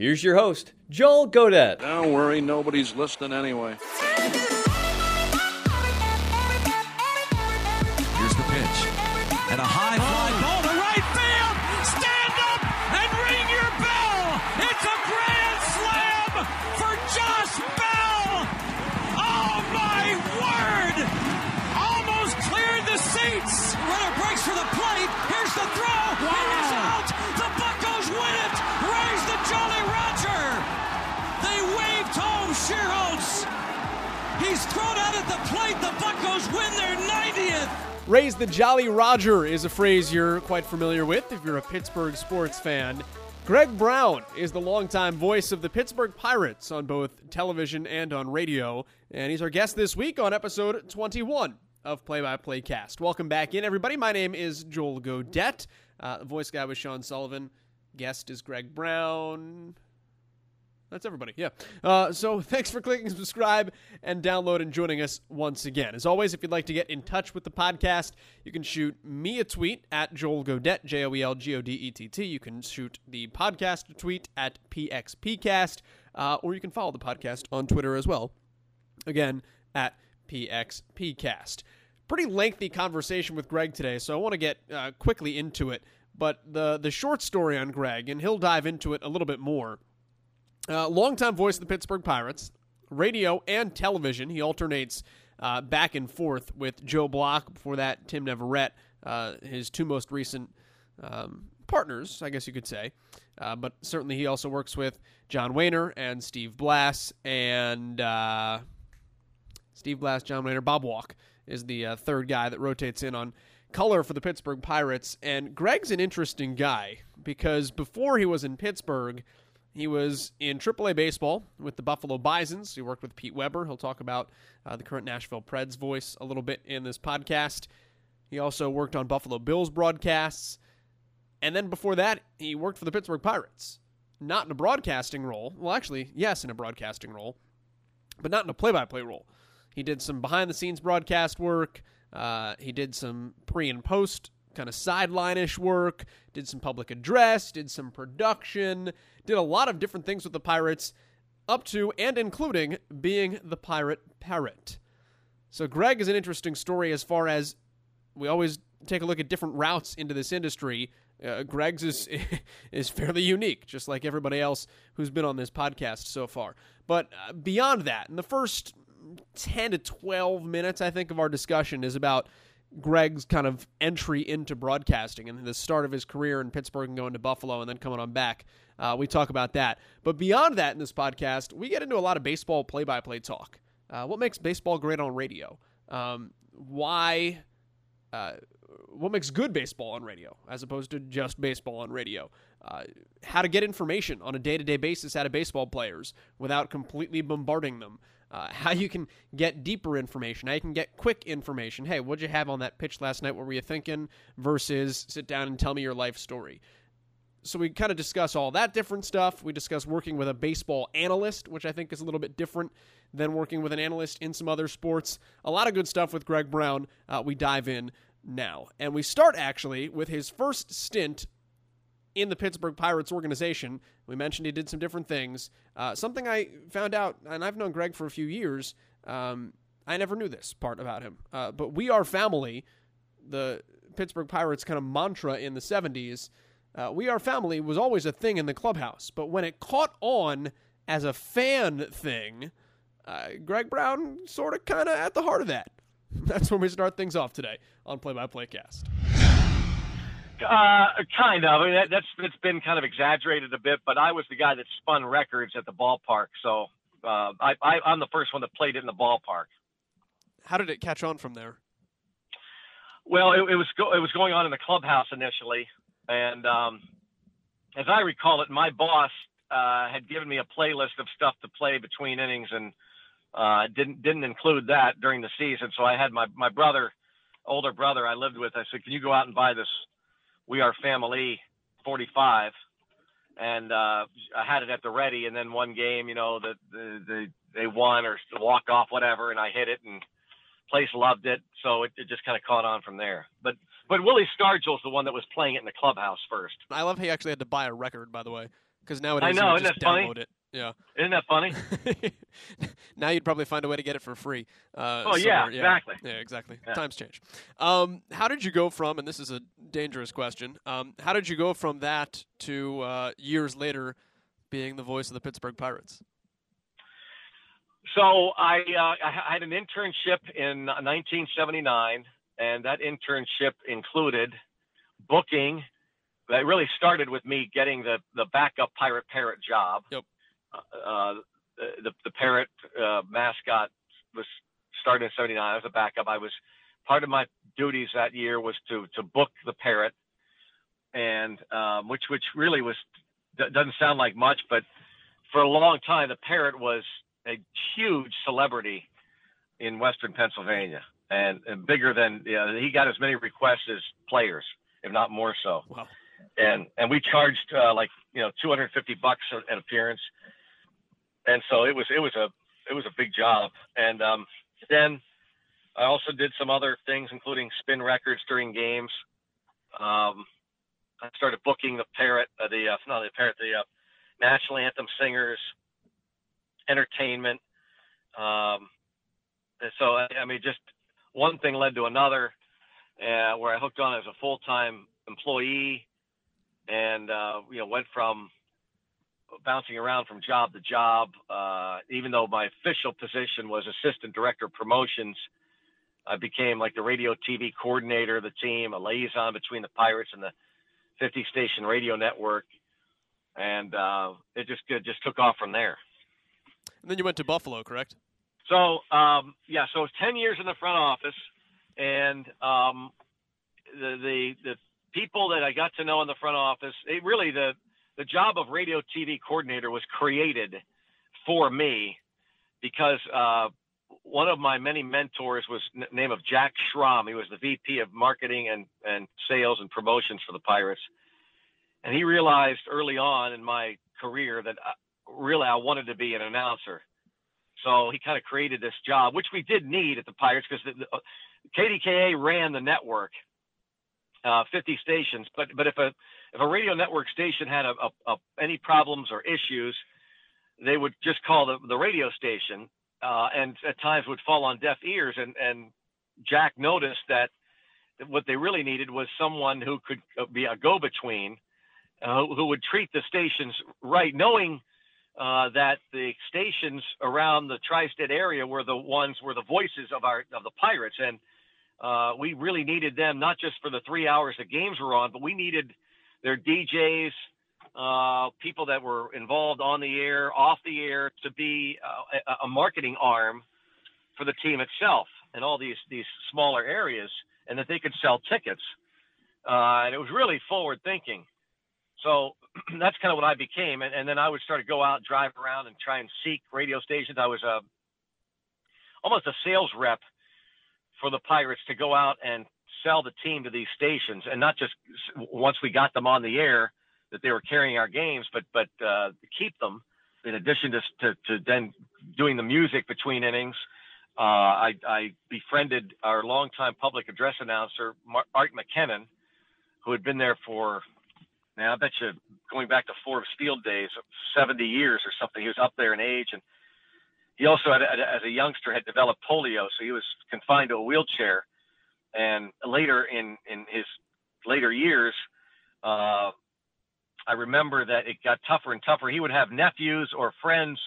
here's your host, Joel Godett. Don't worry, nobody's listening anyway. Buccos win their 90th. Raise the Jolly Roger is a phrase you're quite familiar with if you're a Pittsburgh sports fan. Greg Brown is the longtime voice of the Pittsburgh Pirates on both television and on radio, and he's our guest this week on episode 21 of Play by Play Cast. Welcome back in, everybody. My name is Joel Godett. Uh, voice guy was Sean Sullivan. Guest is Greg Brown. That's everybody. Yeah. Uh, so thanks for clicking subscribe and download and joining us once again. As always, if you'd like to get in touch with the podcast, you can shoot me a tweet at Joel Godett, J O E L G O D E T T. You can shoot the podcast a tweet at PXPcast, uh, or you can follow the podcast on Twitter as well. Again, at PXPcast. Pretty lengthy conversation with Greg today, so I want to get uh, quickly into it. But the the short story on Greg, and he'll dive into it a little bit more. Uh, longtime voice of the Pittsburgh Pirates, radio and television. He alternates uh, back and forth with Joe Block. Before that, Tim Neverett, uh, his two most recent um, partners, I guess you could say. Uh, but certainly, he also works with John Wehner and Steve Blass and uh, Steve Blass, John Wehner, Bob Walk is the uh, third guy that rotates in on color for the Pittsburgh Pirates. And Greg's an interesting guy because before he was in Pittsburgh, he was in AAA baseball with the Buffalo Bisons. He worked with Pete Weber. He'll talk about uh, the current Nashville Preds voice a little bit in this podcast. He also worked on Buffalo Bills broadcasts. And then before that, he worked for the Pittsburgh Pirates. Not in a broadcasting role. Well, actually, yes, in a broadcasting role, but not in a play by play role. He did some behind the scenes broadcast work. Uh, he did some pre and post kind of sideline ish work, did some public address, did some production, did a lot of different things with the Pirates, up to and including being the Pirate Parrot. So, Greg is an interesting story as far as we always take a look at different routes into this industry. Uh, Greg's is is fairly unique, just like everybody else who's been on this podcast so far. But uh, beyond that, in the first 10 to 12 minutes, I think, of our discussion is about Greg's kind of entry into broadcasting and the start of his career in Pittsburgh and going to Buffalo and then coming on back. Uh, we talk about that. But beyond that in this podcast, we get into a lot of baseball play by play talk. Uh, what makes baseball great on radio? Um, why. Uh, what makes good baseball on radio as opposed to just baseball on radio? Uh, how to get information on a day to day basis out of baseball players without completely bombarding them. Uh, how you can get deeper information, how you can get quick information. Hey, what'd you have on that pitch last night? What were you thinking? Versus sit down and tell me your life story. So we kind of discuss all that different stuff. We discuss working with a baseball analyst, which I think is a little bit different than working with an analyst in some other sports. A lot of good stuff with Greg Brown. Uh, we dive in now. And we start actually with his first stint in the Pittsburgh Pirates organization. We mentioned he did some different things. Uh, something I found out, and I've known Greg for a few years. Um, I never knew this part about him. Uh, but we are family, the Pittsburgh Pirates kind of mantra in the 70s. Uh, we are family was always a thing in the clubhouse. But when it caught on as a fan thing, uh, Greg Brown sort of kind of at the heart of that. That's when we start things off today on Play by Play Cast. Uh, kind of. I mean, that, that's it's been kind of exaggerated a bit, but I was the guy that spun records at the ballpark, so uh, I, I I'm the first one that played it in the ballpark. How did it catch on from there? Well, it, it was go, it was going on in the clubhouse initially, and um, as I recall it, my boss uh, had given me a playlist of stuff to play between innings, and uh, didn't didn't include that during the season. So I had my my brother, older brother, I lived with. I said, "Can you go out and buy this We Are Family 45?" And uh, I had it at the ready. And then one game, you know, that the, the they won or walked off, whatever, and I hit it, and place loved it. So it, it just kind of caught on from there. But but Willie Stargell's the one that was playing it in the clubhouse first. I love how he actually had to buy a record, by the way, because nowadays I know, you just that funny? download it. Yeah. Isn't that funny? now you'd probably find a way to get it for free. Uh, Oh, yeah, somewhere. exactly. Yeah, exactly. Yeah. Times change. Um, how did you go from? And this is a dangerous question. Um, how did you go from that to uh, years later being the voice of the Pittsburgh Pirates? So I, uh, I had an internship in 1979, and that internship included booking. That really started with me getting the, the backup pirate parrot job. Yep. Uh, the the parrot uh, mascot was started in '79. I was a backup. I was part of my duties that year was to to book the parrot, and um, which which really was doesn't sound like much, but for a long time the parrot was a huge celebrity in Western Pennsylvania, and, and bigger than you know, he got as many requests as players, if not more so. Wow. And and we charged uh, like you know 250 bucks an appearance, and so it was it was a it was a big job. And um, then I also did some other things, including spin records during games. Um, I started booking the parrot, uh, the uh, not the parrot, the uh, national anthem singers, entertainment. Um, and so I, mean, just one thing led to another, uh, where I hooked on as a full-time employee, and uh, you know went from bouncing around from job to job. Uh, even though my official position was assistant director of promotions, I became like the radio TV coordinator of the team, a liaison between the Pirates and the 50 station radio network, and uh, it just it just took off from there. And then you went to Buffalo, correct? So um, yeah, so it's ten years in the front office, and um, the, the the people that I got to know in the front office, it really the the job of radio TV coordinator was created for me because uh, one of my many mentors was n- name of Jack Schramm. He was the VP of marketing and and sales and promotions for the Pirates, and he realized early on in my career that uh, really I wanted to be an announcer. So he kind of created this job, which we did need at the Pirates because the, the, KDKA ran the network, uh, 50 stations. But but if a if a radio network station had a, a, a any problems or issues, they would just call the, the radio station, uh, and at times would fall on deaf ears. And and Jack noticed that what they really needed was someone who could uh, be a go-between, uh, who, would treat the stations right, knowing uh, that the stations around the tri-state area were the ones were the voices of our of the pirates, and uh, we really needed them not just for the three hours the games were on, but we needed their DJs, uh, people that were involved on the air, off the air, to be uh, a, a marketing arm for the team itself and all these these smaller areas, and that they could sell tickets. Uh, and it was really forward thinking. So that's kind of what I became. And, and then I would start to go out, drive around, and try and seek radio stations. I was a almost a sales rep for the Pirates to go out and sell the team to these stations, and not just once we got them on the air that they were carrying our games, but but uh, keep them. In addition to, to to then doing the music between innings, uh, I, I befriended our longtime public address announcer Art McKennan, who had been there for now I bet you going back to Forbes Field days, 70 years or something. He was up there in age, and he also, had, as a youngster, had developed polio, so he was confined to a wheelchair. And later in in his later years, uh, I remember that it got tougher and tougher. He would have nephews or friends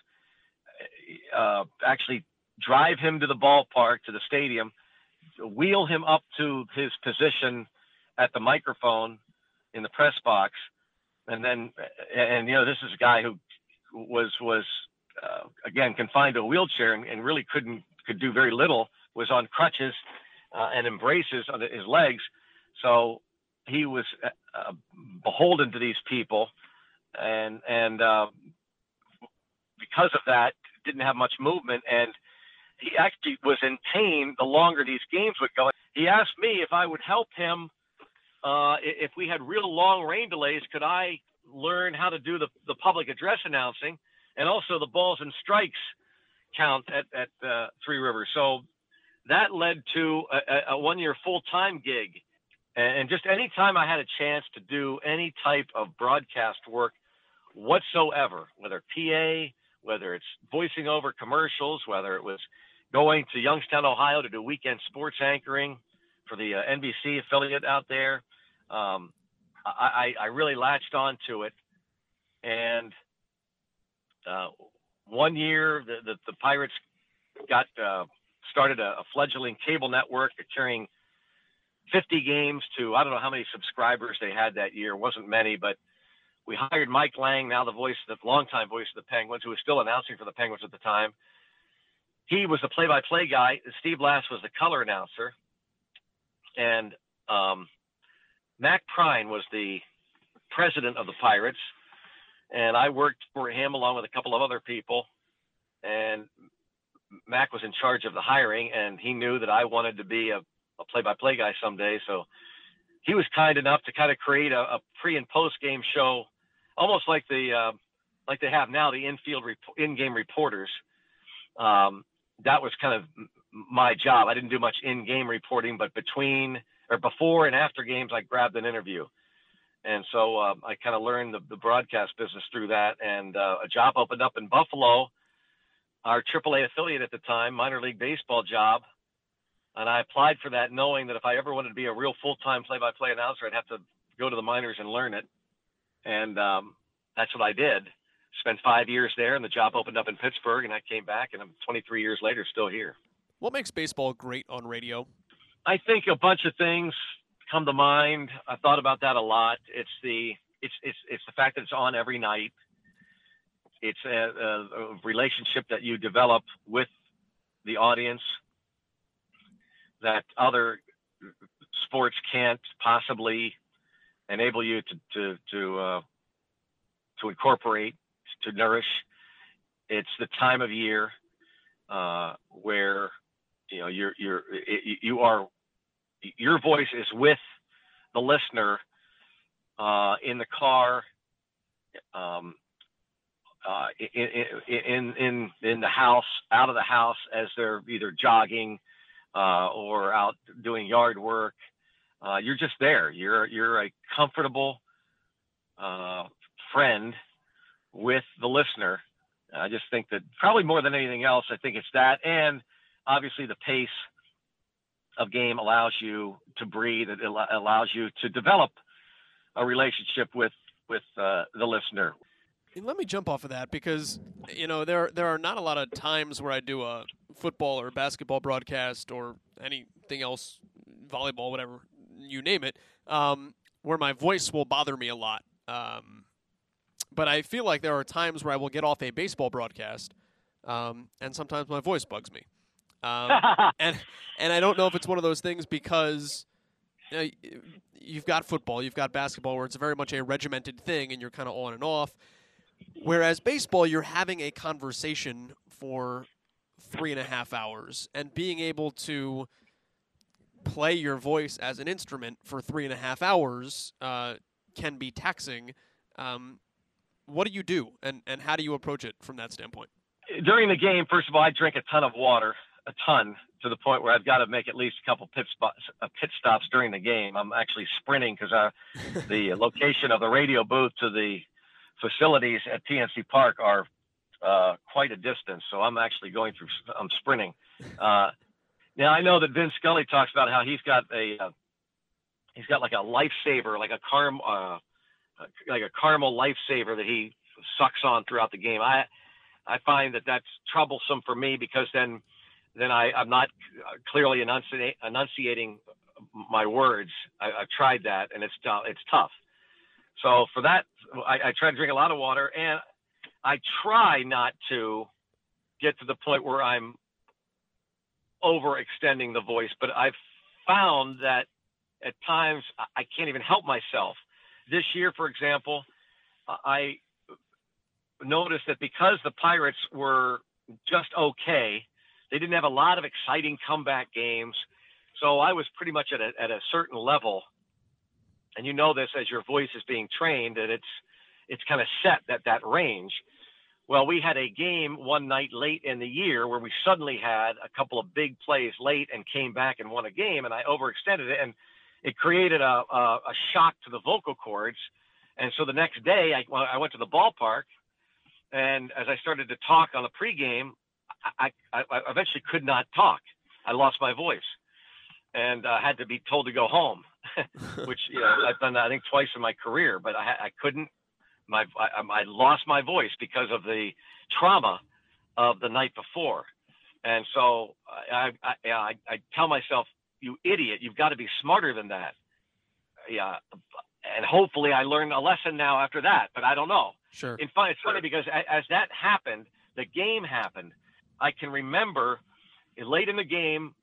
uh, actually drive him to the ballpark, to the stadium, wheel him up to his position at the microphone in the press box, and then and you know this is a guy who was was uh, again confined to a wheelchair and, and really couldn't could do very little. Was on crutches uh, and embraces his legs, so he was uh, beholden to these people. and and uh, because of that, didn't have much movement, and he actually was in pain the longer these games would go. He asked me if I would help him uh, if we had real long rain delays. Could I learn how to do the the public address announcing and also the balls and strikes count at at uh, Three Rivers? So that led to a, a one year full time gig. And just any time I had a chance to do any type of broadcast work whatsoever, whether PA, whether it's voicing over commercials, whether it was going to Youngstown, Ohio to do weekend sports anchoring for the uh, NBC affiliate out there, um, I, I, really latched on to it. And uh, one year, the, the, the Pirates got uh, started a, a fledgling cable network carrying 50 games to I don't know how many subscribers they had that year. It wasn't many, but we hired Mike Lang, now the voice, the longtime voice of the Penguins, who was still announcing for the Penguins at the time. He was the play-by-play guy. Steve Blass was the color announcer, and um, Mac Prine was the president of the Pirates, and I worked for him along with a couple of other people. And Mac was in charge of the hiring, and he knew that I wanted to be a a play-by-play guy someday. So he was kind enough to kind of create a, a pre and post game show, almost like the uh, like they have now the infield rep- in-game reporters. Um, that was kind of my job. I didn't do much in-game reporting, but between or before and after games, I grabbed an interview. And so uh, I kind of learned the, the, broadcast business through that. And uh, a job opened up in Buffalo, our AAA affiliate at the time, minor league baseball job and I applied for that knowing that if I ever wanted to be a real full-time play-by-play announcer, I'd have to go to the minors and learn it. And um, that's what I did. Spent five years there, and the job opened up in Pittsburgh, and I came back, and I'm 23 years later still here. What makes baseball great on radio? I think a bunch of things come to mind. I thought about that a lot. It's the it's it's it's the fact that it's on every night. It's a, a relationship that you develop with the audience that other sports can't possibly enable you to to to uh, to incorporate to nourish. It's the time of year uh, where you know you're you're you are your voice is with the listener uh, in the car, um, uh, in, in in the house, out of the house as they're either jogging uh, or out doing yard work. Uh, you're just there. You're you're a comfortable uh, friend with the listener. I just think that probably more than anything else, I think it's that, and obviously the pace of game allows you to breathe. It allows you to develop a relationship with with uh, the listener. Let me jump off of that because you know there there are not a lot of times where I do a football or basketball broadcast or anything else, volleyball, whatever you name it, um, where my voice will bother me a lot. Um, but I feel like there are times where I will get off a baseball broadcast, um, and sometimes my voice bugs me. Um, and and I don't know if it's one of those things because you know, you've got football, you've got basketball, where it's very much a regimented thing, and you're kind of on and off. Whereas baseball, you're having a conversation for three and a half hours, and being able to play your voice as an instrument for three and a half hours uh, can be taxing. Um, what do you do, and, and how do you approach it from that standpoint? During the game, first of all, I drink a ton of water, a ton, to the point where I've got to make at least a couple pit spots, uh, pit stops during the game. I'm actually sprinting because the location of the radio booth to the facilities at PNC Park are uh, quite a distance. So I'm actually going through, I'm sprinting. Uh, now I know that Vin Scully talks about how he's got a, uh, he's got like a lifesaver, like a carm, uh, like a caramel lifesaver that he sucks on throughout the game. I, I find that that's troublesome for me because then, then I, I'm not clearly enunciating my words. I, have tried that and it's, it's tough. So for that, I, I try to drink a lot of water, and I try not to get to the point where I'm overextending the voice. But I've found that at times I can't even help myself. This year, for example, I noticed that because the Pirates were just okay, they didn't have a lot of exciting comeback games. So I was pretty much at a, at a certain level. And you know this as your voice is being trained that it's it's kind of set at that range. Well, we had a game one night late in the year where we suddenly had a couple of big plays late and came back and won a game, and I overextended it, and it created a, a, a shock to the vocal cords. And so the next day, I, I went to the ballpark, and as I started to talk on the pregame, I, I, I eventually could not talk. I lost my voice, and uh, had to be told to go home, which you know I've done that I think twice in my career, but I, I couldn't my I, I lost my voice because of the trauma of the night before, and so I I, I, I tell myself, you idiot, you've got to be smarter than that. Yeah, and hopefully I learned a lesson now after that, but I don't know. Sure. In fun, it's funny because as that happened, the game happened. I can remember late in the game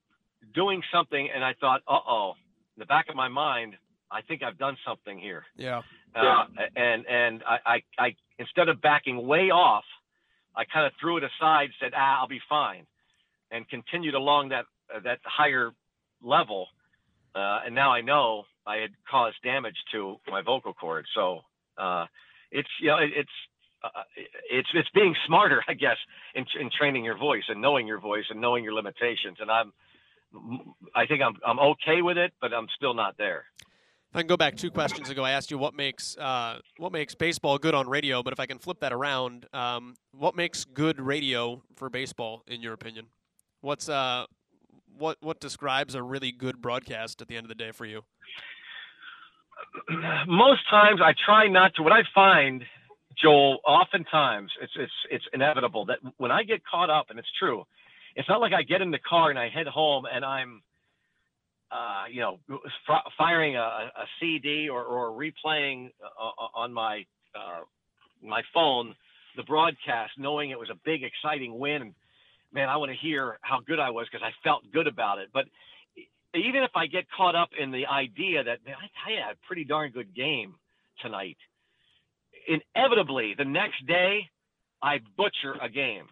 doing something, and I thought, uh oh. In the back of my mind, I think I've done something here. Yeah. Uh, and and I, I, I instead of backing way off, I kind of threw it aside, said, "Ah, I'll be fine," and continued along that uh, that higher level. Uh, and now I know I had caused damage to my vocal cord. So uh, it's you know it, it's uh, it's it's being smarter, I guess, in, in training your voice and knowing your voice and knowing your limitations. And I'm I think I'm I'm okay with it, but I'm still not there. If I can go back two questions ago, I asked you what makes uh, what makes baseball good on radio. But if I can flip that around, um, what makes good radio for baseball, in your opinion? What's uh, what what describes a really good broadcast at the end of the day for you? Most times, I try not to. What I find, Joel, oftentimes it's it's it's inevitable that when I get caught up, and it's true, it's not like I get in the car and I head home and I'm uh, you know, f- firing a, a, CD or, or replaying uh, on my uh, my phone the broadcast, knowing it was a big, exciting win. Man, I want to hear how good I was because I felt good about it. But even if I get caught up in the idea that man, I had a pretty darn good game tonight, inevitably the next day I butcher a game.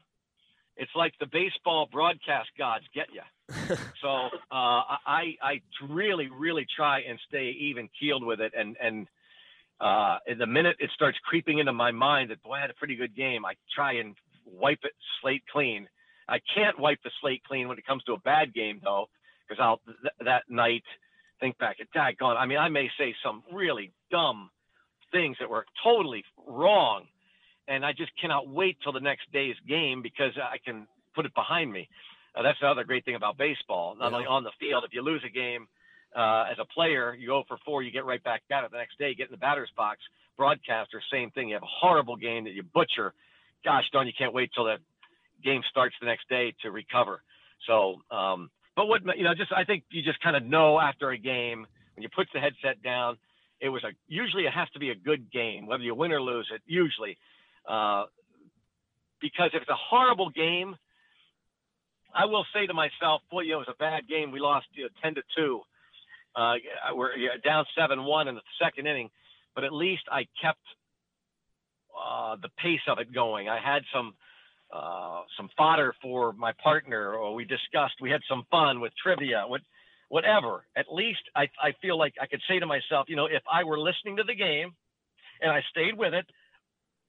It's like the baseball broadcast gods get you so uh, I I really really try and stay even keeled with it, and and uh, the minute it starts creeping into my mind that boy I had a pretty good game, I try and wipe it slate clean. I can't wipe the slate clean when it comes to a bad game though, because I'll th- that night think back at daggone. I mean, I may say some really dumb things that were totally wrong, and I just cannot wait till the next day's game because I can put it behind me. Uh, that's another great thing about baseball. Not yeah. only on the field, if you lose a game uh, as a player, you go for four, you get right back at it the next day, you get in the batter's box. Broadcaster, same thing. You have a horrible game that you butcher. Gosh darn, you can't wait till the game starts the next day to recover. So, um, but what you know, just I think you just kind of know after a game when you put the headset down, it was a usually it has to be a good game, whether you win or lose it. Usually, uh, because if it's a horrible game, I will say to myself, boy, you know, it was a bad game. We lost you know, 10 to 2. Uh, we're down 7 1 in the second inning, but at least I kept uh, the pace of it going. I had some. Uh, some fodder for my partner, or we discussed. We had some fun with trivia, what, whatever. At least I, I feel like I could say to myself, you know, if I were listening to the game and I stayed with it,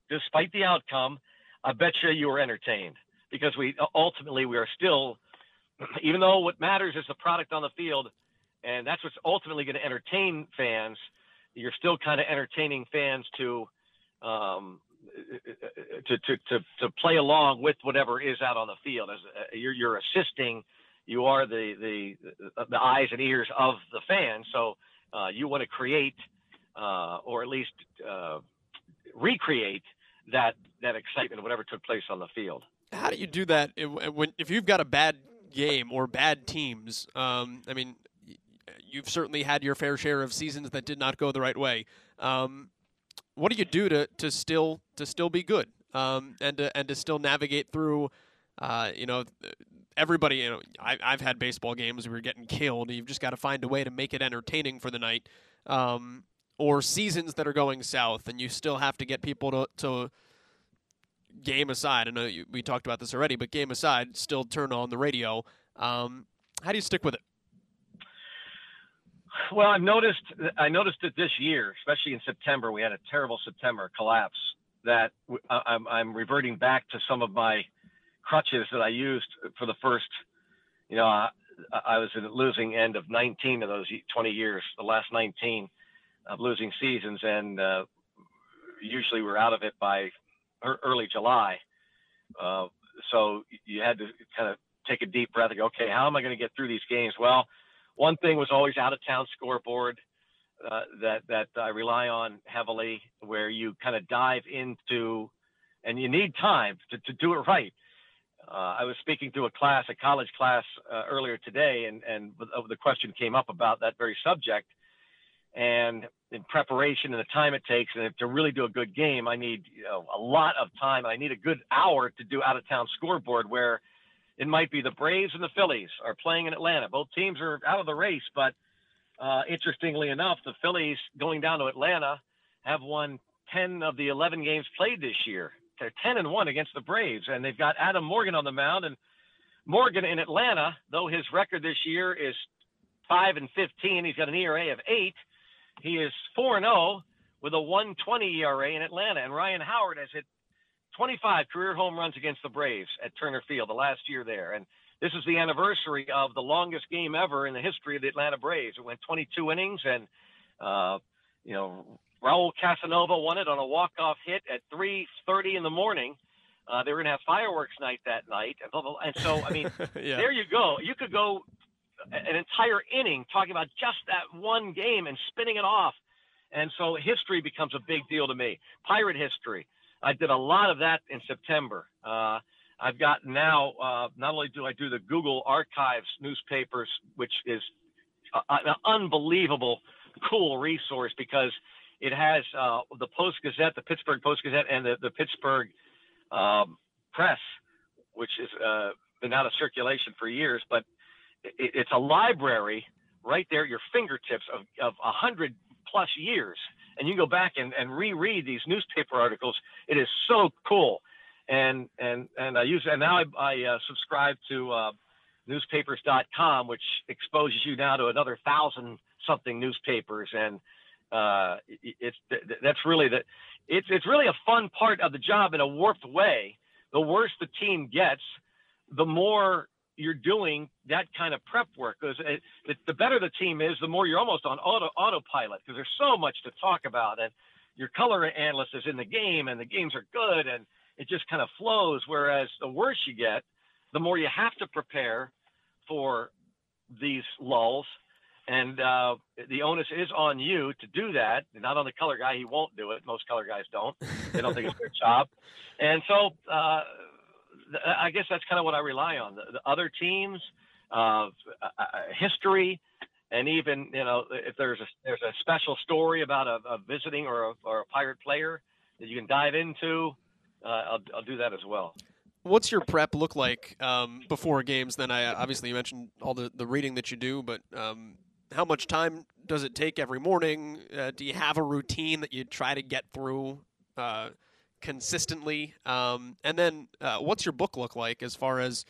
despite the outcome, I bet you you were entertained because we ultimately we are still, even though what matters is the product on the field, and that's what's ultimately going to entertain fans. You're still kind of entertaining fans to, um, to, to, to, to play along with whatever is out on the field. As uh, you're, you're assisting, you are the, the, the eyes and ears of the fans. So uh, you want to create, uh, or at least uh, recreate that that excitement, whatever took place on the field how do you do that if you've got a bad game or bad teams? Um, I mean, you've certainly had your fair share of seasons that did not go the right way. Um, what do you do to, to still to still be good um, and to, and to still navigate through? Uh, you know, everybody. You know, I, have had baseball games where you're getting killed. You've just got to find a way to make it entertaining for the night. Um, or seasons that are going south, and you still have to get people to, to game aside, I know you, we talked about this already, but game aside, still turn on the radio. Um, how do you stick with it? Well, I've noticed. I noticed it this year, especially in September. We had a terrible September collapse. That I'm, I'm reverting back to some of my crutches that I used for the first. You know, I, I was in the losing end of 19 of those 20 years, the last 19 of losing seasons, and uh, usually we're out of it by early July. Uh, so you had to kind of take a deep breath and go, okay, how am I going to get through these games? Well, one thing was always out of town scoreboard uh, that that I rely on heavily, where you kind of dive into, and you need time to, to do it right. Uh, I was speaking to a class, a college class uh, earlier today, and and the question came up about that very subject. And in preparation and the time it takes, and to really do a good game, I need you know, a lot of time. I need a good hour to do out of town scoreboard where it might be the Braves and the Phillies are playing in Atlanta. Both teams are out of the race, but uh, interestingly enough, the Phillies going down to Atlanta have won 10 of the 11 games played this year. They're 10 and 1 against the Braves, and they've got Adam Morgan on the mound. And Morgan in Atlanta, though his record this year is 5 and 15, he's got an ERA of 8. He is 4 and 0 with a 120 ERA in Atlanta. And Ryan Howard has hit 25 career home runs against the Braves at Turner Field the last year there. And this is the anniversary of the longest game ever in the history of the Atlanta Braves. It went 22 innings, and uh, you know Raul Casanova won it on a walk-off hit at 3:30 in the morning. Uh, they were going to have fireworks night that night, and so I mean, yeah. there you go. You could go an entire inning talking about just that one game and spinning it off, and so history becomes a big deal to me. Pirate history. I did a lot of that in September. Uh, I've got now, uh, not only do I do the Google Archives newspapers, which is a, an unbelievable, cool resource because it has uh, the Post Gazette, the Pittsburgh Post Gazette, and the, the Pittsburgh um, Press, which has uh, been out of circulation for years. But it's a library right there at your fingertips of, of 100 plus years and you go back and, and reread these newspaper articles. It is so cool. And and and I use and now I, I uh, subscribe to uh, newspapers.com, which exposes you now to another thousand something newspapers, and uh, it's that's really the it's it's really a fun part of the job in a warped way. The worse the team gets, the more you're doing that kind of prep work because the better the team is, the more you're almost on auto autopilot because there's so much to talk about, and your color analyst is in the game, and the games are good, and it just kind of flows. Whereas the worse you get, the more you have to prepare for these lulls, and uh, the onus is on you to do that. Not on the color guy; he won't do it. Most color guys don't. They don't think it's their job, and so. Uh, I guess that's kind of what I rely on. The, the other teams, uh, uh, history, and even you know if there's a there's a special story about a, a visiting or a, or a pirate player that you can dive into, uh, I'll, I'll do that as well. What's your prep look like um, before games? Then I obviously you mentioned all the, the reading that you do, but um, how much time does it take every morning? Uh, do you have a routine that you try to get through? Uh, consistently? Um, and then, uh, what's your book look like as far as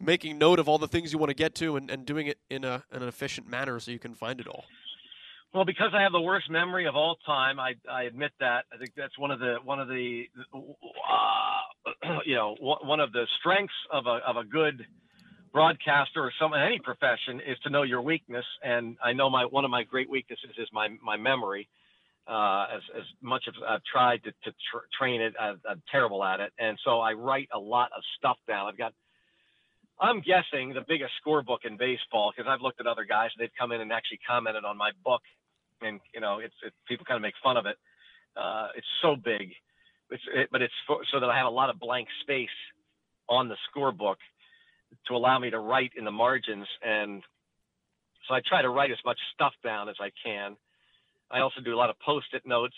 making note of all the things you want to get to and, and doing it in, a, in an efficient manner so you can find it all? Well, because I have the worst memory of all time, I, I admit that. I think that's one of the one of the uh, you know one of the strengths of a of a good broadcaster or some any profession is to know your weakness. And I know my one of my great weaknesses is my my memory uh, as, as much as I've tried to, to tr- train it, i I'm terrible at it. And so I write a lot of stuff down. I've got, I'm guessing the biggest scorebook in baseball because I've looked at other guys. And they've come in and actually commented on my book, and you know, it's it, people kind of make fun of it. Uh, it's so big, it's it, but it's for, so that I have a lot of blank space on the scorebook to allow me to write in the margins, and so I try to write as much stuff down as I can I also do a lot of post-it notes.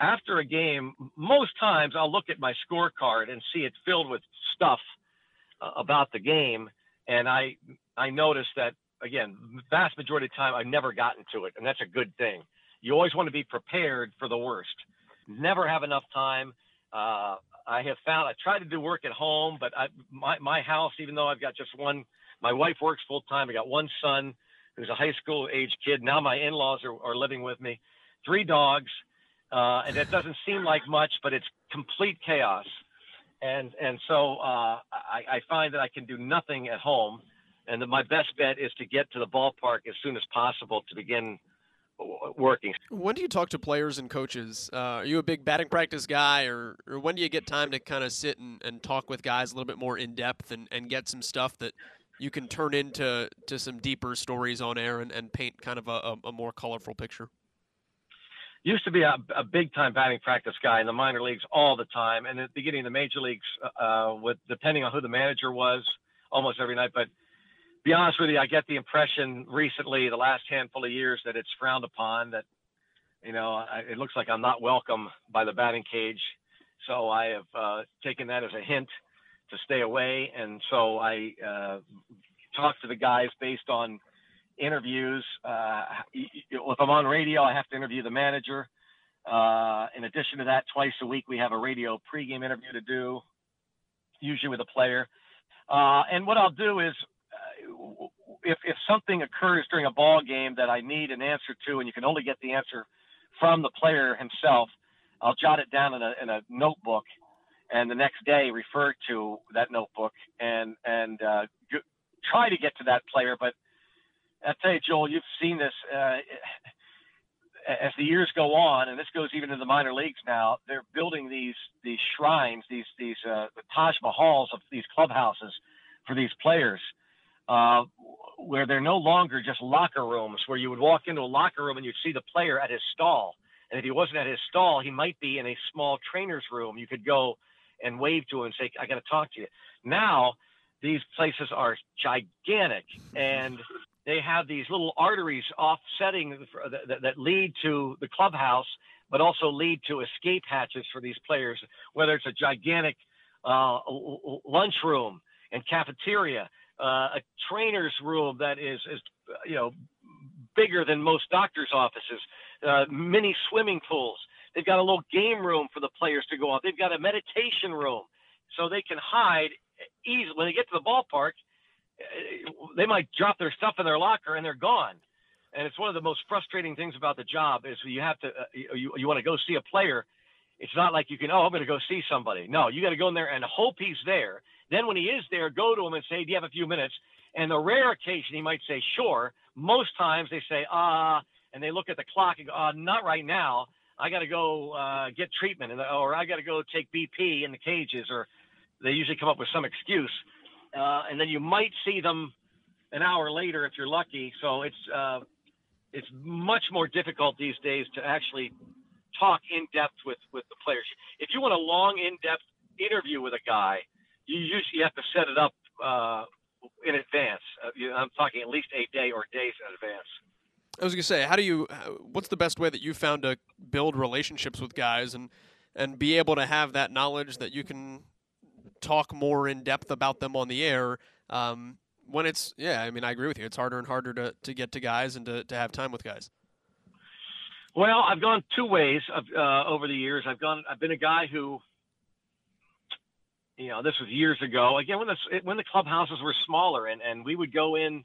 After a game, most times I'll look at my scorecard and see it filled with stuff uh, about the game, and I I notice that again, vast majority of time I've never gotten to it, and that's a good thing. You always want to be prepared for the worst. Never have enough time. Uh, I have found I try to do work at home, but I, my my house, even though I've got just one, my wife works full time. I got one son who's a high school age kid. Now my in-laws are, are living with me, three dogs, uh, and it doesn't seem like much, but it's complete chaos. And and so uh, I, I find that I can do nothing at home, and that my best bet is to get to the ballpark as soon as possible to begin working. When do you talk to players and coaches? Uh, are you a big batting practice guy, or, or when do you get time to kind of sit and, and talk with guys a little bit more in depth and, and get some stuff that you can turn into to some deeper stories on air and, and paint kind of a, a more colorful picture? Used to be a, a big time batting practice guy in the minor leagues all the time, and at the beginning of the major leagues, uh, with depending on who the manager was, almost every night. But be honest with you, I get the impression recently, the last handful of years, that it's frowned upon. That you know, I, it looks like I'm not welcome by the batting cage. So I have uh, taken that as a hint to stay away, and so I uh, talk to the guys based on interviews. Uh, if I'm on radio, I have to interview the manager. Uh, in addition to that, twice a week we have a radio pregame interview to do, usually with a player. Uh, and what I'll do is if if something occurs during a ball game that I need an answer to, and you can only get the answer from the player himself, I'll jot it down in a in a notebook, and the next day refer to that notebook and and uh, g- try to get to that player. But I tell you, Joel, you've seen this. Uh, as the years go on, and this goes even to the minor leagues now, they're building these these shrines, these these uh, the Taj Mahals of these clubhouses for these players uh, where they're no longer just locker rooms where you would walk into a locker room and you'd see the player at his stall. And if he wasn't at his stall, he might be in a small trainer's room. You could go and wave to him and say, I got to talk to you. Now, these places are gigantic and they have these little arteries offsetting that, that lead to the clubhouse, but also lead to escape hatches for these players, whether it's a gigantic uh, lunchroom and cafeteria uh, a trainer's room that is, is, you know, bigger than most doctors' offices, uh, swimming pools. They've got a little game room for the players to go off. They've got a meditation room so they can hide easily. When they get to the ballpark, uh, they might drop their stuff in their locker and they're gone. And it's one of the most frustrating things about the job is you have to, uh, you, you want to go see a player. It's not like you can, oh, I'm going to go see somebody. No, you got to go in there and hope he's there then when he is there, go to him and say, do you have a few minutes? And the rare occasion he might say, sure. Most times they say, ah, uh, and they look at the clock and go, uh, not right now. I got to go uh, get treatment, and, or I got to go take BP in the cages, or they usually come up with some excuse. Uh, and then you might see them an hour later if you're lucky. So it's uh, it's much more difficult these days to actually talk in depth with with the players. If you want a long, in depth interview with a guy, you usually have to set it up uh, in advance. Uh, I'm talking at least a day or days in advance. I was gonna say, how do you? What's the best way that you found to build relationships with guys and and be able to have that knowledge that you can talk more in depth about them on the air? Um, when it's yeah, I mean, I agree with you. It's harder and harder to, to get to guys and to, to have time with guys. Well, I've gone two ways of, uh, over the years. I've gone. I've been a guy who you know, this was years ago. Again, when the when the clubhouses were smaller, and and we would go in,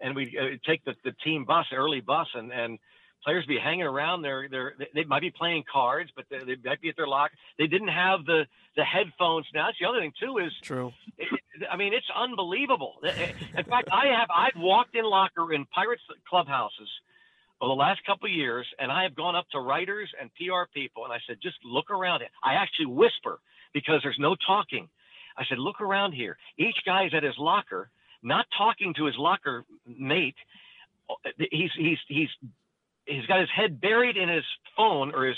and we uh, take the, the team bus, early bus, and and players be hanging around. They're they're they might be playing cards, but they, they might be at their locker. They didn't have the the headphones. Now that's the other thing too. Is true. It, I mean, it's unbelievable. In fact, I have I've walked in locker in Pirates clubhouses over the last couple of years, and I have gone up to writers and PR people, and I said, just look around. It. I actually whisper because there's no talking. I said, look around here. Each guy is at his locker, not talking to his locker mate. He's he's he's he's got his head buried in his phone or his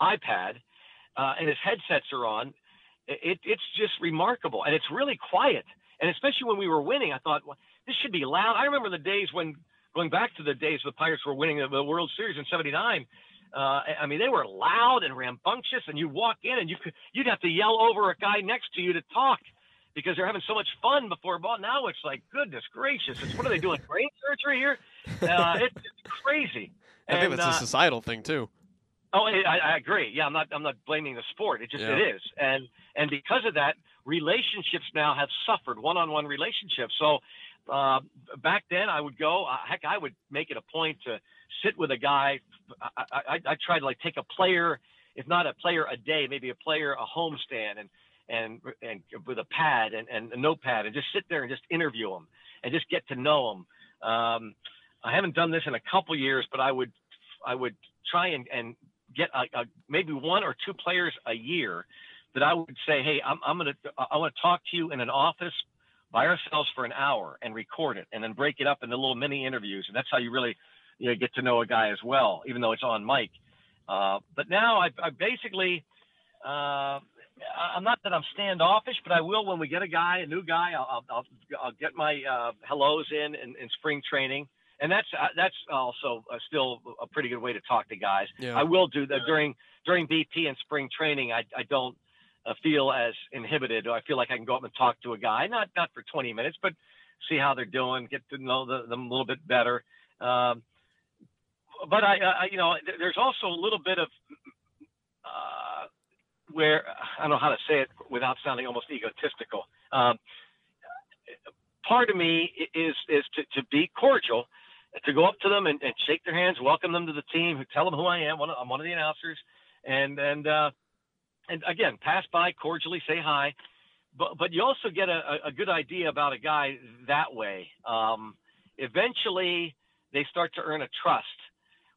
iPad, uh, and his headsets are on. It, it's just remarkable, and it's really quiet. And especially when we were winning, I thought well, this should be loud. I remember the days when, going back to the days the Pirates were winning the World Series in '79. Uh, I mean, they were loud and rambunctious, and you'd walk in and you could, you'd have to yell over a guy next to you to talk because they're having so much fun before ball. Now it's like, goodness gracious, it's what are they doing? Brain surgery here? Uh, it, it's crazy. I think that's uh, a societal thing too. Oh, I, I agree. Yeah, I'm not. I'm not blaming the sport. It just Yeah. it is, and and because of that, relationships now have suffered. One-on-one relationships. So uh, back then, I would go. Uh, heck, I would make it a point to sit with a guy. I, I, I try to like take a player, if not a player a day, maybe a player a homestand, and and and with a pad and, and a notepad, and just sit there and just interview them and just get to know them. Um, I haven't done this in a couple years, but I would I would try and, and get a, a, maybe one or two players a year that I would say, hey, I'm, I'm gonna I want to talk to you in an office by ourselves for an hour and record it, and then break it up into little mini interviews, and that's how you really you know, get to know a guy as well, even though it's on mic. Uh, but now I, I basically uh, I'm not that I'm standoffish, but I will when we get a guy, a new guy, I'll, I'll, I'll get my uh, hellos in, in in spring training, and that's uh, that's also uh, still a pretty good way to talk to guys. Yeah. I will do that during during BP and spring training. I I don't uh, feel as inhibited. I feel like I can go up and talk to a guy, not not for 20 minutes, but see how they're doing, get to know the, them a little bit better. Um, but I, I, you know, th- there's also a little bit of uh, where I don't know how to say it without sounding almost egotistical. Um, part of me is is to, to be cordial, to go up to them and, and shake their hands, welcome them to the team, tell them who I am. I'm one of the announcers, and and uh, and again, pass by cordially, say hi. But but you also get a, a- a good idea about a guy that way. Um, eventually, they start to earn a trust.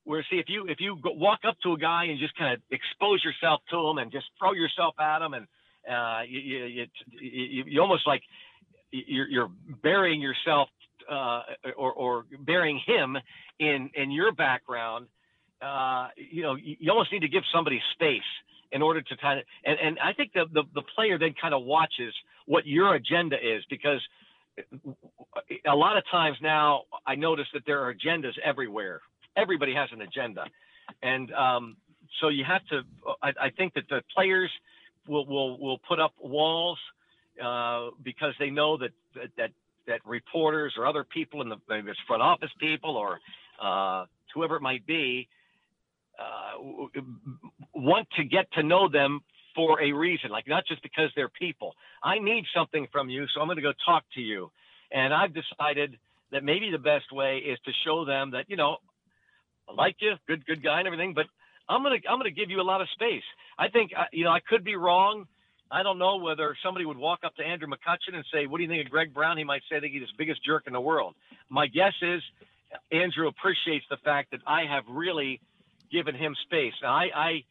Where see if you if you go, walk up to a guy and just kind of expose yourself to him and just throw yourself at him and uh, you, you, you, you, almost like you're, you're burying yourself uh, or, or burying him in in your background. Uh, you know, you almost need to give somebody space in order to kind of and, and I think the, the the player then kind of watches what your agenda is because a lot of times now I notice that there are agendas everywhere. Everybody has an agenda, and um, so you have to. I, I think that the players will will will put up walls uh, because they know that that that, reporters or other people in the maybe it's front office people or uh, whoever it might be uh, want to get to know them for a reason, like not just because they're people. I need something from you, so I'm going to go talk to you. And I've decided that maybe the best way is to show them that you know I like you, good good guy and everything, but I'm gonna I'm gonna give you a lot of space. I think you know I could be wrong. I don't know whether somebody would walk up to Andrew McCutchen and say, "What do you think of Greg Brown?" He might say, "I think he's the biggest jerk in the world." My guess is Andrew appreciates the fact that I have really given him space. Now, I, I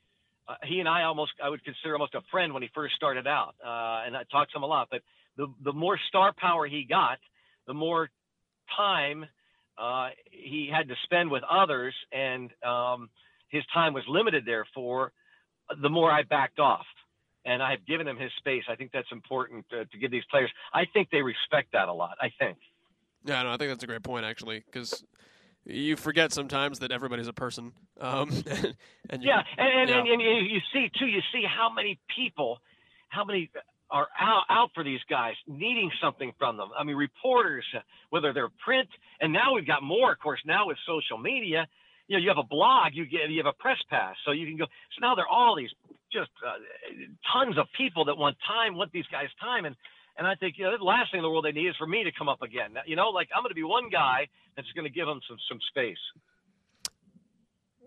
uh, he and I almost I would consider almost a friend when he first started out, uh, and I talked to him a lot. But the the more star power he got, the more time uh, he had to spend with others, and um, his time was limited. Therefore, the more I backed off, and I've given him his space. I think that's important to, to give these players. I think they respect that a lot. I think. Yeah, no, I think that's a great point actually, because you forget sometimes that everybody's a person. Um, and you, Yeah, and and, Yeah. and, and you you see too. You see how many people, how many are out out for these guys, needing something from them. I mean, reporters, uh, whether they're print, and now we've got more, of course. Now with social media, you know, you have a blog, you get you have a press pass, so you can go. So now there are all these just uh, tons of people that want time, want these guys time, and and I think you know the last thing in the world they need is for me to come up again. You know, like I'm going to be one guy that's going to give them some some space.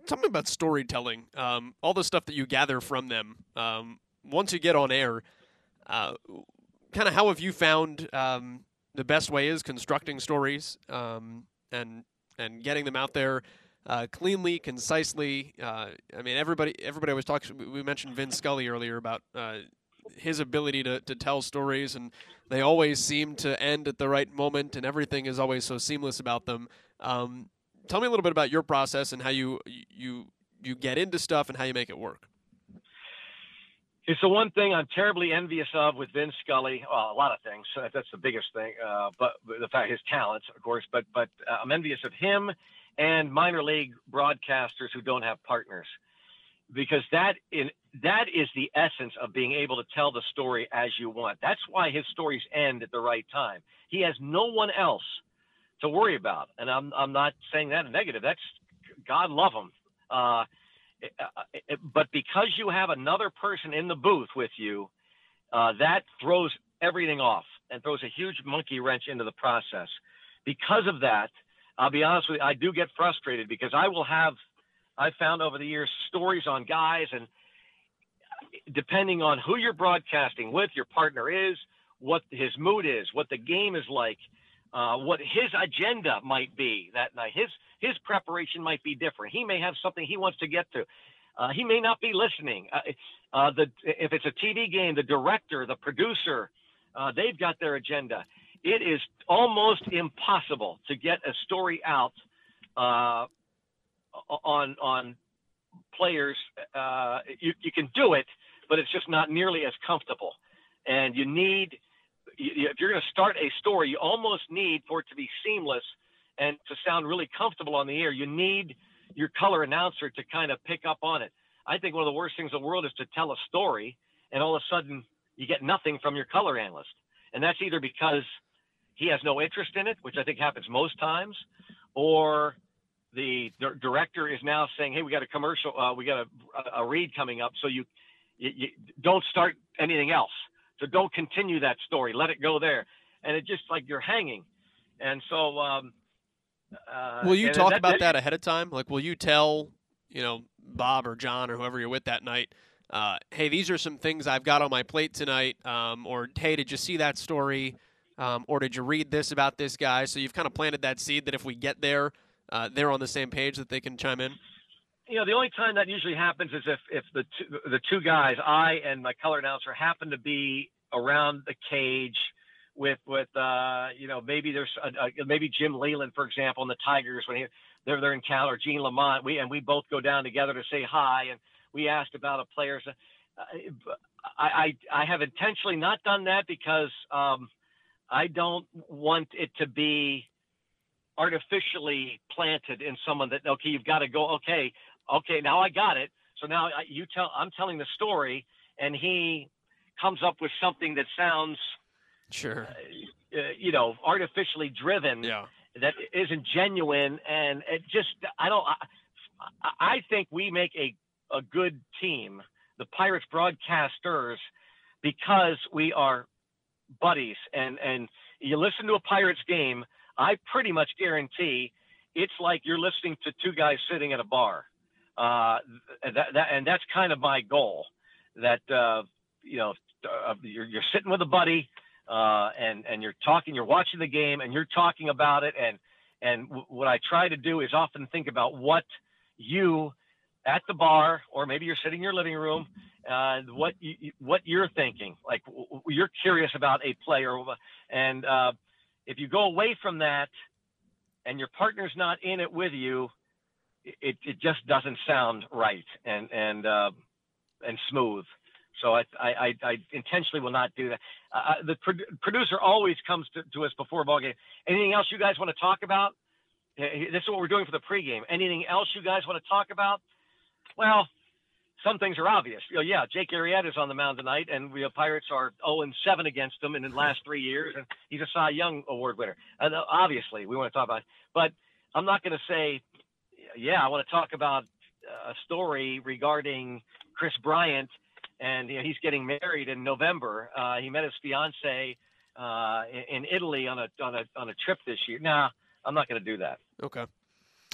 tell me about storytelling. Um, all the stuff that you gather from them. Um, once you get on air, uh, kind of how have you found um, the best way is constructing stories um, and and getting them out there uh, cleanly, concisely. Uh, I mean, everybody everybody always talks. we- We mentioned Vin Scully earlier about. Uh, his ability to, to tell stories and they always seem to end at the right moment and everything is always so seamless about them um, tell me a little bit about your process and how you you you get into stuff and how you make it work. It's the one thing I'm terribly envious of with Vin Scully. Well, a lot of things. That's the biggest thing. Uh, but the fact his talents, of course. But but uh, I'm envious of him and minor league broadcasters who don't have partners, because that in that is the essence of being able to tell the story as you want. That's why his stories end at the right time. He has no one else to worry about, and I'm I'm not saying that in negative. That's God love him. Uh, but because you have another person in the booth with you, uh, that throws everything off and throws a huge monkey wrench into the process. Because of that, I'll be honest with you, I do get frustrated because I will have, I've found over the years stories on guys, and depending on who you're broadcasting with, your partner is, what his mood is, what the game is like, uh, what his agenda might be that night. His his preparation might be different. He may have something he wants to get to. Uh, he may not be listening. Uh, uh the if it's a TV game, the director, the producer, uh, they've got their agenda. It is almost impossible to get a story out uh, on on players. you you can do it, but it's just not nearly as comfortable. And you need if you're going to start a story, you almost need for it to be seamless and to sound really comfortable on the air. You need your color announcer to kind of pick up on it. I think one of the worst things in the world is to tell a story and all of a sudden you get nothing from your color analyst. And that's either because he has no interest in it, which I think happens most times, or the director is now saying, "Hey, we got a commercial, uh, we got a, a, read coming up, so you, you, you don't start anything else." So don't continue that story. Let it go there. And it just like you're hanging. And so, um, uh, will you talk that, about that, ahead of time? Like, will you tell, you know, Bob or John or whoever you're with that night, uh, hey, these are some things I've got on my plate tonight, um, or hey, did you see that story, um, or did you read this about this guy? So you've kind of planted that seed that if we get there, uh, they're on the same page that they can chime in. You know, the only time that usually happens is if if the two, the two guys, I and my color announcer, happen to be around the cage with with uh, you know maybe there's a, a, maybe Jim Leyland for example in the Tigers when he, they're they're in Cal or Gene Lamont we and we both go down together to say hi and we asked about a player's uh, I, I I have intentionally not done that because um, I don't want it to be artificially planted in someone that okay you've got to go okay okay now I got it. So now you tell I'm telling the story and he comes up with something that sounds sure. Uh, uh, you know artificially driven yeah. that isn't genuine and it just i don't i, I think we make a, a good team the pirates broadcasters because we are buddies. And and you listen to a pirates game i pretty much guarantee it's like you're listening to two guys sitting at a bar. Uh, that, that, and that's kind of my goal that uh, you know uh, you're, you're sitting with a buddy uh, and and you're talking, you're watching the game, and you're talking about it. And and w- what I try to do is often think about what you at the bar, or maybe you're sitting in your living room, uh, what you, what you're thinking. Like w- you're curious about a player, and uh, if you go away from that, and your partner's not in it with you, it it just doesn't sound right and and uh, and smooth. So I, I, I intentionally will not do that. Uh, uh the pro- producer always comes to, to us before ball game. Anything else you guys want to talk about? This is what we're doing for the pregame. Anything else you guys want to talk about? Well, some things are obvious. You know, yeah, Jake Arrieta is on the mound tonight, and the Pirates are 0 and 7 against him in the last three years, and he's a Cy Young Award winner. And uh, obviously, we want to talk about. It. But I'm not going to say, yeah, I want to talk about a story regarding Kris Bryant and you know, he's getting married in November. Uh, he met his fiance uh, in, Italy on a on a on a trip this year. Nah, I'm not going to do that. Okay.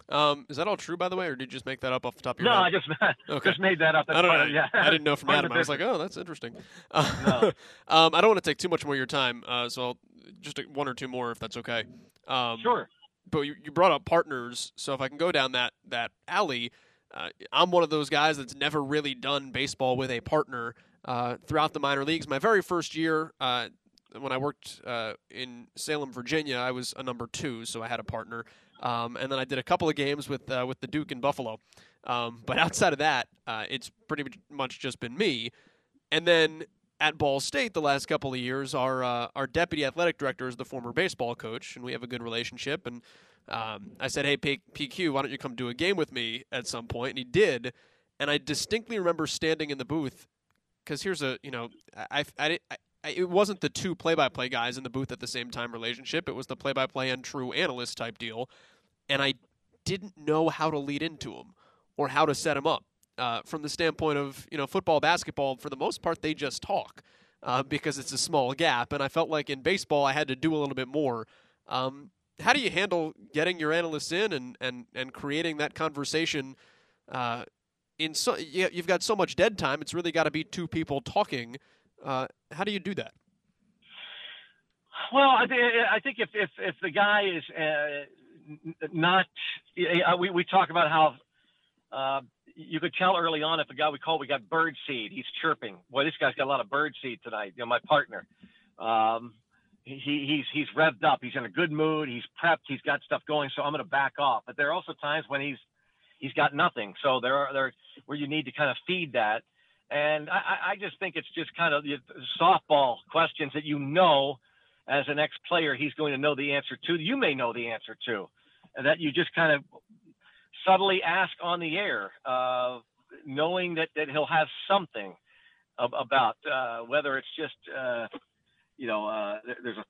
Um, is that all true, by the way, or did you just make that up off the top of your no, head? No, I just okay. just made that up. That's I don't know. Yeah. I didn't know from Adam. I was like, oh, that's interesting. Uh, no. um, I don't want to take too much more of your time, uh, so I'll, just one or two more, if that's okay. Um, sure. But you, you brought up partners, so if I can go down that that alley, uh, I'm one of those guys that's never really done baseball with a partner uh, throughout the minor leagues. My very first year, uh, when I worked uh, in Salem, Virginia, I was a number two, so I had a partner. Um, and then I did a couple of games with uh, with the Duke in Buffalo. Um, but outside of that, uh, it's pretty much just been me. And then at Ball State, the last couple of years, our our deputy athletic director is the former baseball coach, and we have a good relationship. And um, I said, "Hey, P- PQ, why don't you come do a game with me at some point?" And he did. And I distinctly remember standing in the booth because here's a you know I, I, I, I it wasn't the two play-by-play guys in the booth at the same time relationship. It was the play-by-play and true analyst type deal, and I didn't know how to lead into him or how to set him up. Uh, from the standpoint of you know football, basketball. For the most part, they just talk uh, because it's a small gap, and I felt like in baseball I had to do a little bit more. Um, how do you handle getting your analysts in and and and creating that conversation? Uh, in so you've got so much dead time, it's really got to be two people talking. Uh, how do you do that? Well, I, th- I think if, if, if the guy is uh, not, we, we talk about how uh, you could tell early on if a guy we call we got bird seed, he's chirping. Boy, this guy's got a lot of bird seed tonight. You know, my partner. Um, he, he's he's revved up. He's in a good mood. He's prepped. He's got stuff going. So I'm going to back off. But there are also times when he's he's got nothing. So there are there where you need to kind of feed that. And I, I just think it's just kind of softball questions that you know as an ex-player he's going to know the answer to. You may know the answer to, and that you just kind of subtly ask on the air, uh, knowing that that he'll have something about uh, whether it's just uh, you know uh, there's a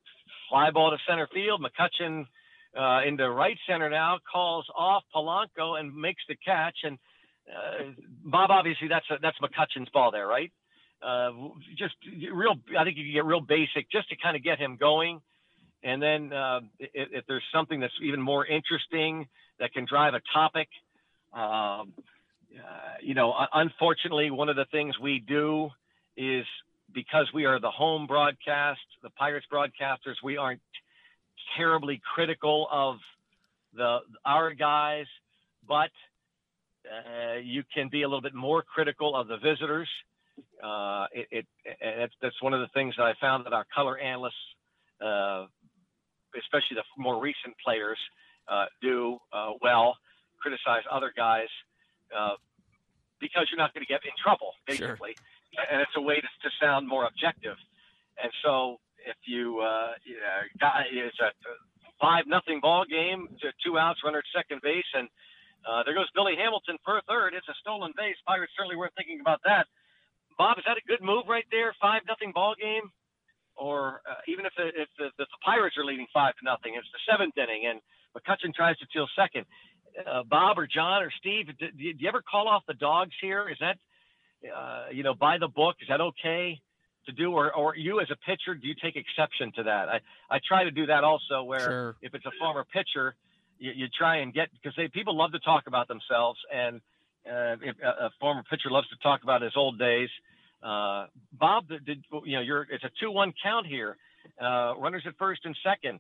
fly ball to center field, McCutchen uh, into right center now calls off Polanco and makes the catch and. Uh, Bob, obviously that's a, that's McCutchen's ball there, right? just real. I think you can get real basic just to kind of get him going, and then if, if, there's something that's even more interesting that can drive a topic. Um, uh, you know, unfortunately, one of the things we do is because we are the home broadcast, the Pirates broadcasters, we aren't terribly critical of the our guys, but uh, you can be a little bit more critical of the visitors uh, it, it, it's, that's one of the things that I found that our color analysts, uh, especially the more recent players, uh, do uh, well. Criticize other guys uh, because you're not going to get in trouble, basically, sure. and it's a way to, to, sound more objective. And so, if you, uh, you know, it's a five nothing ball game, two outs, runner at second base, and there goes Billy Hamilton for a third. It's a stolen base. Pirates certainly weren't thinking about that Bob, is that a good move right there? Five nothing ball game, or uh, even if the, if the, if the Pirates are leading five to nothing, it's the seventh inning, and McCutchen tries to steal second. Uh, Bob or John or Steve, do, do, you ever call off the dogs here? Is that uh, you know by the book? Is that okay to do, or or you as a pitcher, do you take exception to that? I I try to do that also, where sure. if it's a former pitcher, you, you try and get because they people love to talk about themselves and uh, if a, a, former pitcher loves to talk about his old days. Uh, Bob, did you know you're? It's a two-one count here. Uh, runners at first and second.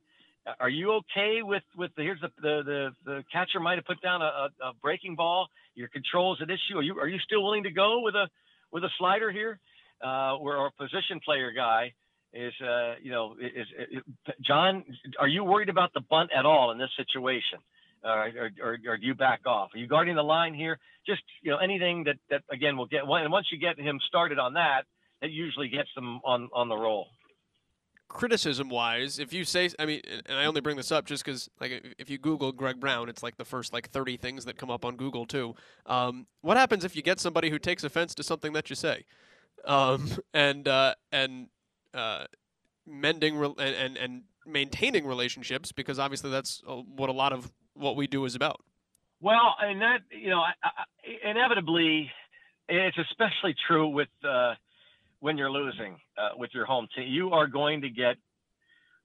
Are you okay with with the, here's the the the, the catcher might have put down a, a, breaking ball. Your control is an issue. Are you are you still willing to go with a with a slider here? Uh, where our position player guy is, uh, you know, is, is, John. Are you worried about the bunt at all in this situation? or, or, or, do you back off? Are you guarding the line here? Just you know anything that that again will get and once you get him started on that, it usually gets them on on the roll. Criticism wise, if you say, I mean, and I only bring this up just because, like, if you Google Greg Brown, it's like the first like 30 things that come up on Google too. Um, what happens if you get somebody who takes offense to something that you say, um, and uh, and uh, mending re- and, and and maintaining relationships because obviously that's what a lot of what we do is about. Well, and that you know, I, I, inevitably, it's especially true with uh, when you're losing uh, with your home team. You are going to get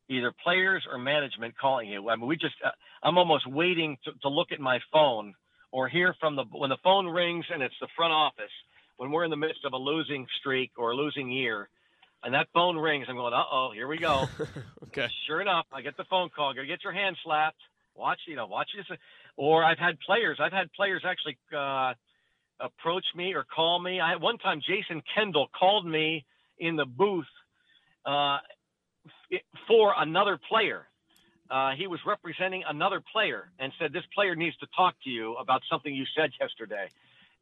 either players or management calling you. I mean, we just uh, I'm almost waiting to, to look at my phone or hear from the when the phone rings and it's the front office when we're in the midst of a losing streak or a losing year. And that phone rings. I'm going, uh oh, here we go. okay. Sure enough, I get the phone call. To get your hand slapped Watch, you know, watch this. Or I've had players. I've had players actually uh, approach me or call me. I one time Jason Kendall called me in the booth uh, for another player. Uh, he was representing another player and said, "This player needs to talk to you about something you said yesterday."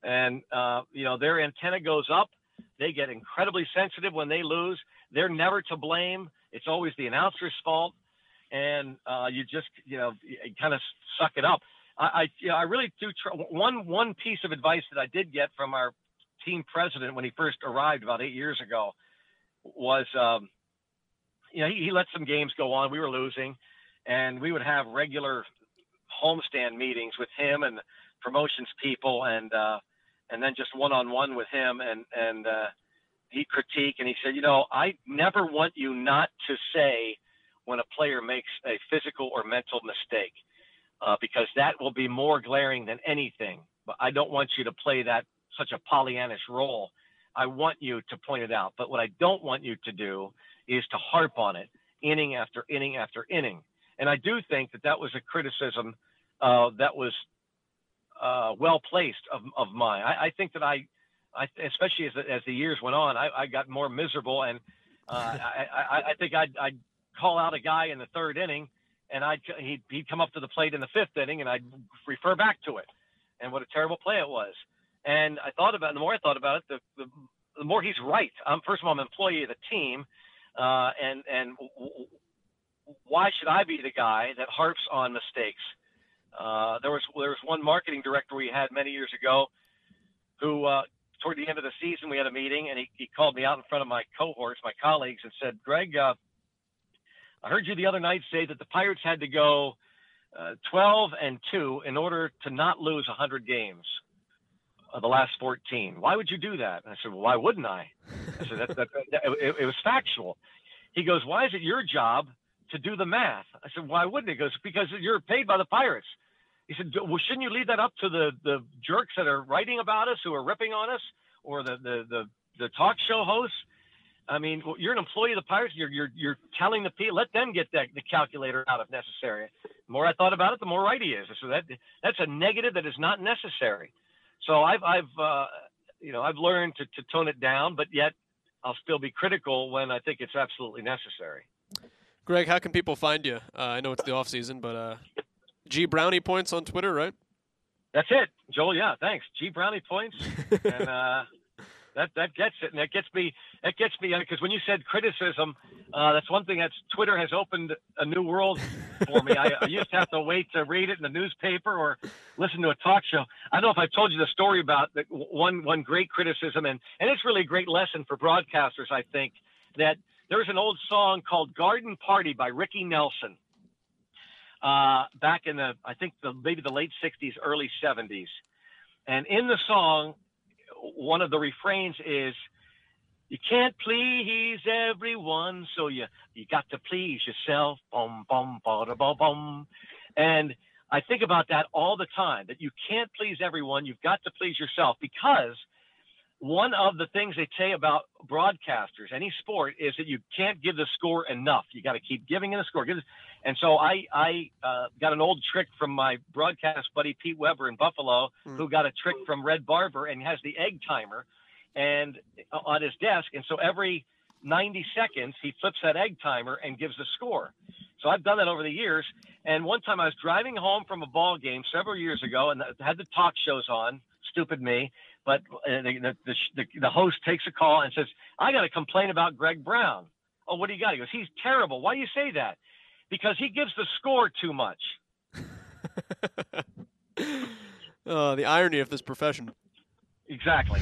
And uh, you know, their antenna goes up. They get incredibly sensitive when they lose. They're never to blame. It's always the announcer's fault and uh, you just you know kind of suck it up. I I, you know, I really do. One one piece of advice that I did get from our team president when he first arrived about eight years ago was, um, you know, he, he let some games go on. We were losing, and we would have regular homestand meetings with him and promotions people, and uh, and then just one on one with him, and and uh, he critique and he said, you know, I never want you not to say when a player makes a physical or mental mistake, uh, because that will be more glaring than anything. But I don't want you to play that such a Pollyannish role. I want you to point it out. But what I don't want you to do is to harp on it inning after inning after inning. And I do think that that was a criticism uh, that was uh, well placed of, of mine. I, I, think that I, I especially as the, as the years went on, I, I got more miserable, and uh, I, I, I, think I'd, I'd, call out a guy in the third inning, and I'd he'd, he'd come up to the plate in the fifth inning, and I'd refer back to it, and what a terrible play it was. And I thought about it. The more I thought about it, the, the, the more he's right. I'm first of all, I'm an employee of the team, uh, and and why should I be the guy that harps on mistakes? Uh, there was there was one marketing director we had many years ago, who uh, toward the end of the season we had a meeting, and he, he called me out in front of my cohorts, my colleagues, and said, "Greg, uh, I heard you the other night say that the Pirates had to go uh, 12 and two in order to not lose 100 games." Of the last 14. Why would you do that? And I said, well, why wouldn't I? I said, that, that, that, it, it was factual. He goes, why is it your job to do the math? I said, why wouldn't it? He goes, because you're paid by the Pirates. He said, well, shouldn't you leave that up to the, the jerks that are writing about us, who are ripping on us, or the, the, the, the talk show hosts? I mean, you're an employee of the Pirates. You're, you're, you're telling the people, let them get that, the calculator out if necessary. The more I thought about it, the more right he is. So that, that's a negative that is not necessary. So I've, I've, uh, you know, I've learned to, to tone it down, but yet I'll still be critical when I think it's absolutely necessary. Greg, how can people find you? Uh, I know it's the off season, but uh, G Brownie points on Twitter, right? That's it, Joel. Yeah, thanks. G Brownie points, and uh, that that gets it, and that gets me. That gets me because when you said criticism, uh, that's one thing that's Twitter has opened a new world for me. I, I, used to have to wait to read it in the newspaper or listen to a talk show. I don't know if I told you the story about the, one one great criticism, and and it's really a great lesson for broadcasters. I think that there's an old song called "Garden Party" by Ricky Nelson uh, back in the I think the maybe the late '60s, early '70s, and in the song, one of the refrains is, "You can't please everyone, so you you got to please yourself." Bum bum ba bum and I think about that all the time. That you can't please everyone, you've got to please yourself because one of the things they say about broadcasters, any sport, is that you can't give the score enough. You got to keep giving it a score. And so I, I uh, got an old trick from my broadcast buddy Pete Weber in Buffalo, mm. who got a trick from Red Barber and has the egg timer, and uh, on his desk. And so every 90 seconds he flips that egg timer and gives the score. So I've done that over the years. And one time I was driving home from a ball game several years ago, and had the talk shows on. Stupid me but uh, the, the, the, the host takes a call and says, I got to complain about Greg Brown. Oh, what do you got? He goes, he's terrible. Why do you say that? Because he gives the score too much. uh, the irony of this profession. Exactly.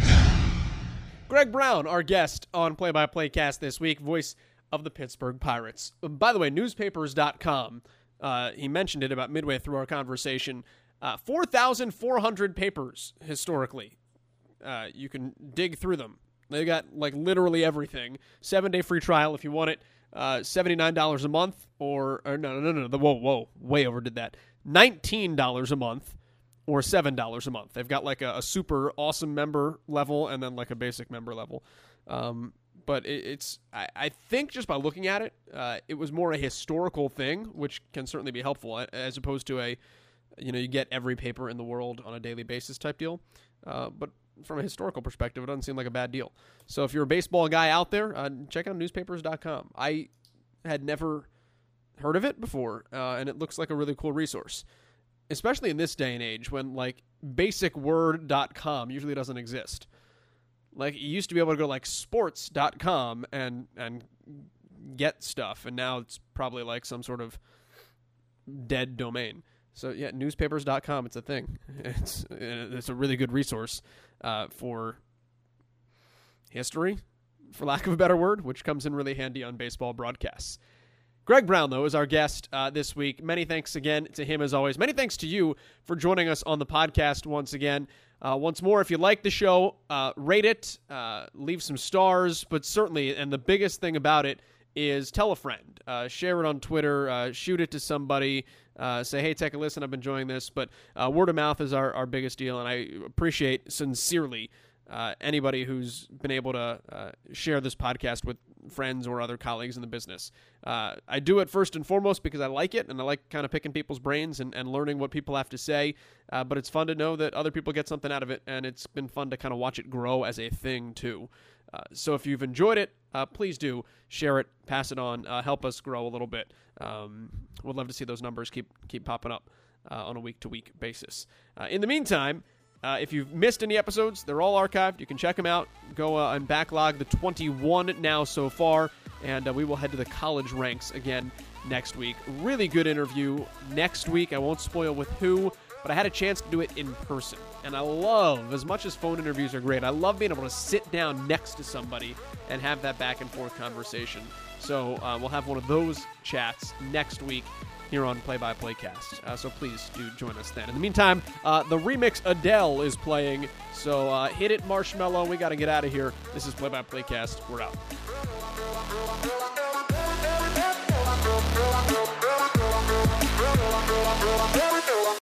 Greg Brown, our guest on Play by Play Cast this week, voice of the Pittsburgh Pirates. By the way, newspapers.com, uh, he mentioned it about midway through our conversation. Uh, 4,400 papers historically uh, you can dig through them. They got like literally everything. Seven day free trial if you want it. Uh, Seventy nine dollars a month, or, or no, no, no, no, the whoa, whoa, way overdid that. Nineteen dollars a month, or seven dollars a month. They've got like a, a, super awesome member level and then like a basic member level. Um, but it, it's I, I, think just by looking at it, uh, it was more a historical thing, which can certainly be helpful as opposed to a you know you get every paper in the world on a daily basis type deal. Uh, but from a historical perspective, it doesn't seem like a bad deal. So if you're a baseball guy out there, uh, check out newspapers.com. I had never heard of it before, uh, and it looks like a really cool resource, especially in this day and age when like basicword.com usually doesn't exist. Like you used to be able to go like sports.com and and get stuff, and now it's probably like some sort of dead domain. So yeah, newspapers.com. It's a thing. It's it's a really good resource uh, for history, for lack of a better word, which comes in really handy on baseball broadcasts. Greg Brown, though, is our guest uh, this week. Many thanks again to him, as always. Many thanks to you for joining us on the podcast once again. Uh, once more, if you like the show, uh, rate it, uh, leave some stars, but certainly, and the biggest thing about it is tell a friend, uh, share it on Twitter, uh, shoot it to somebody, uh, say, hey, take a listen, I'm enjoying this. But uh, word of mouth is our, our biggest deal, and I appreciate sincerely uh, anybody who's been able to uh, share this podcast with friends or other colleagues in the business. Uh, I do it first and foremost because I like it and I like kind of picking people's brains and, and learning what people have to say. Uh, but it's fun to know that other people get something out of it, and it's been fun to kind of watch it grow as a thing, too. Uh, so if you've enjoyed it, uh, please do share it, pass it on, help us grow a little bit. Um, we'd love to see those numbers keep keep popping up on a week to week basis. in the meantime, uh, if you've missed any episodes, they're all archived. You can check them out. Go uh, and backlog the 21 now so far, and uh, we will head to the college ranks again next week. Really good interview next week. I won't spoil with who, but I had a chance to do it in person. And I love, as much as phone interviews are great, I love being able to sit down next to somebody and have that back and forth conversation. So uh, we'll have one of those chats next week here on Play by Playcast. Uh, so please do join us then. In the meantime, uh, the remix Adele is playing. So uh, hit it, Marshmello. We got to get out of here. This is Play by Playcast. We're out.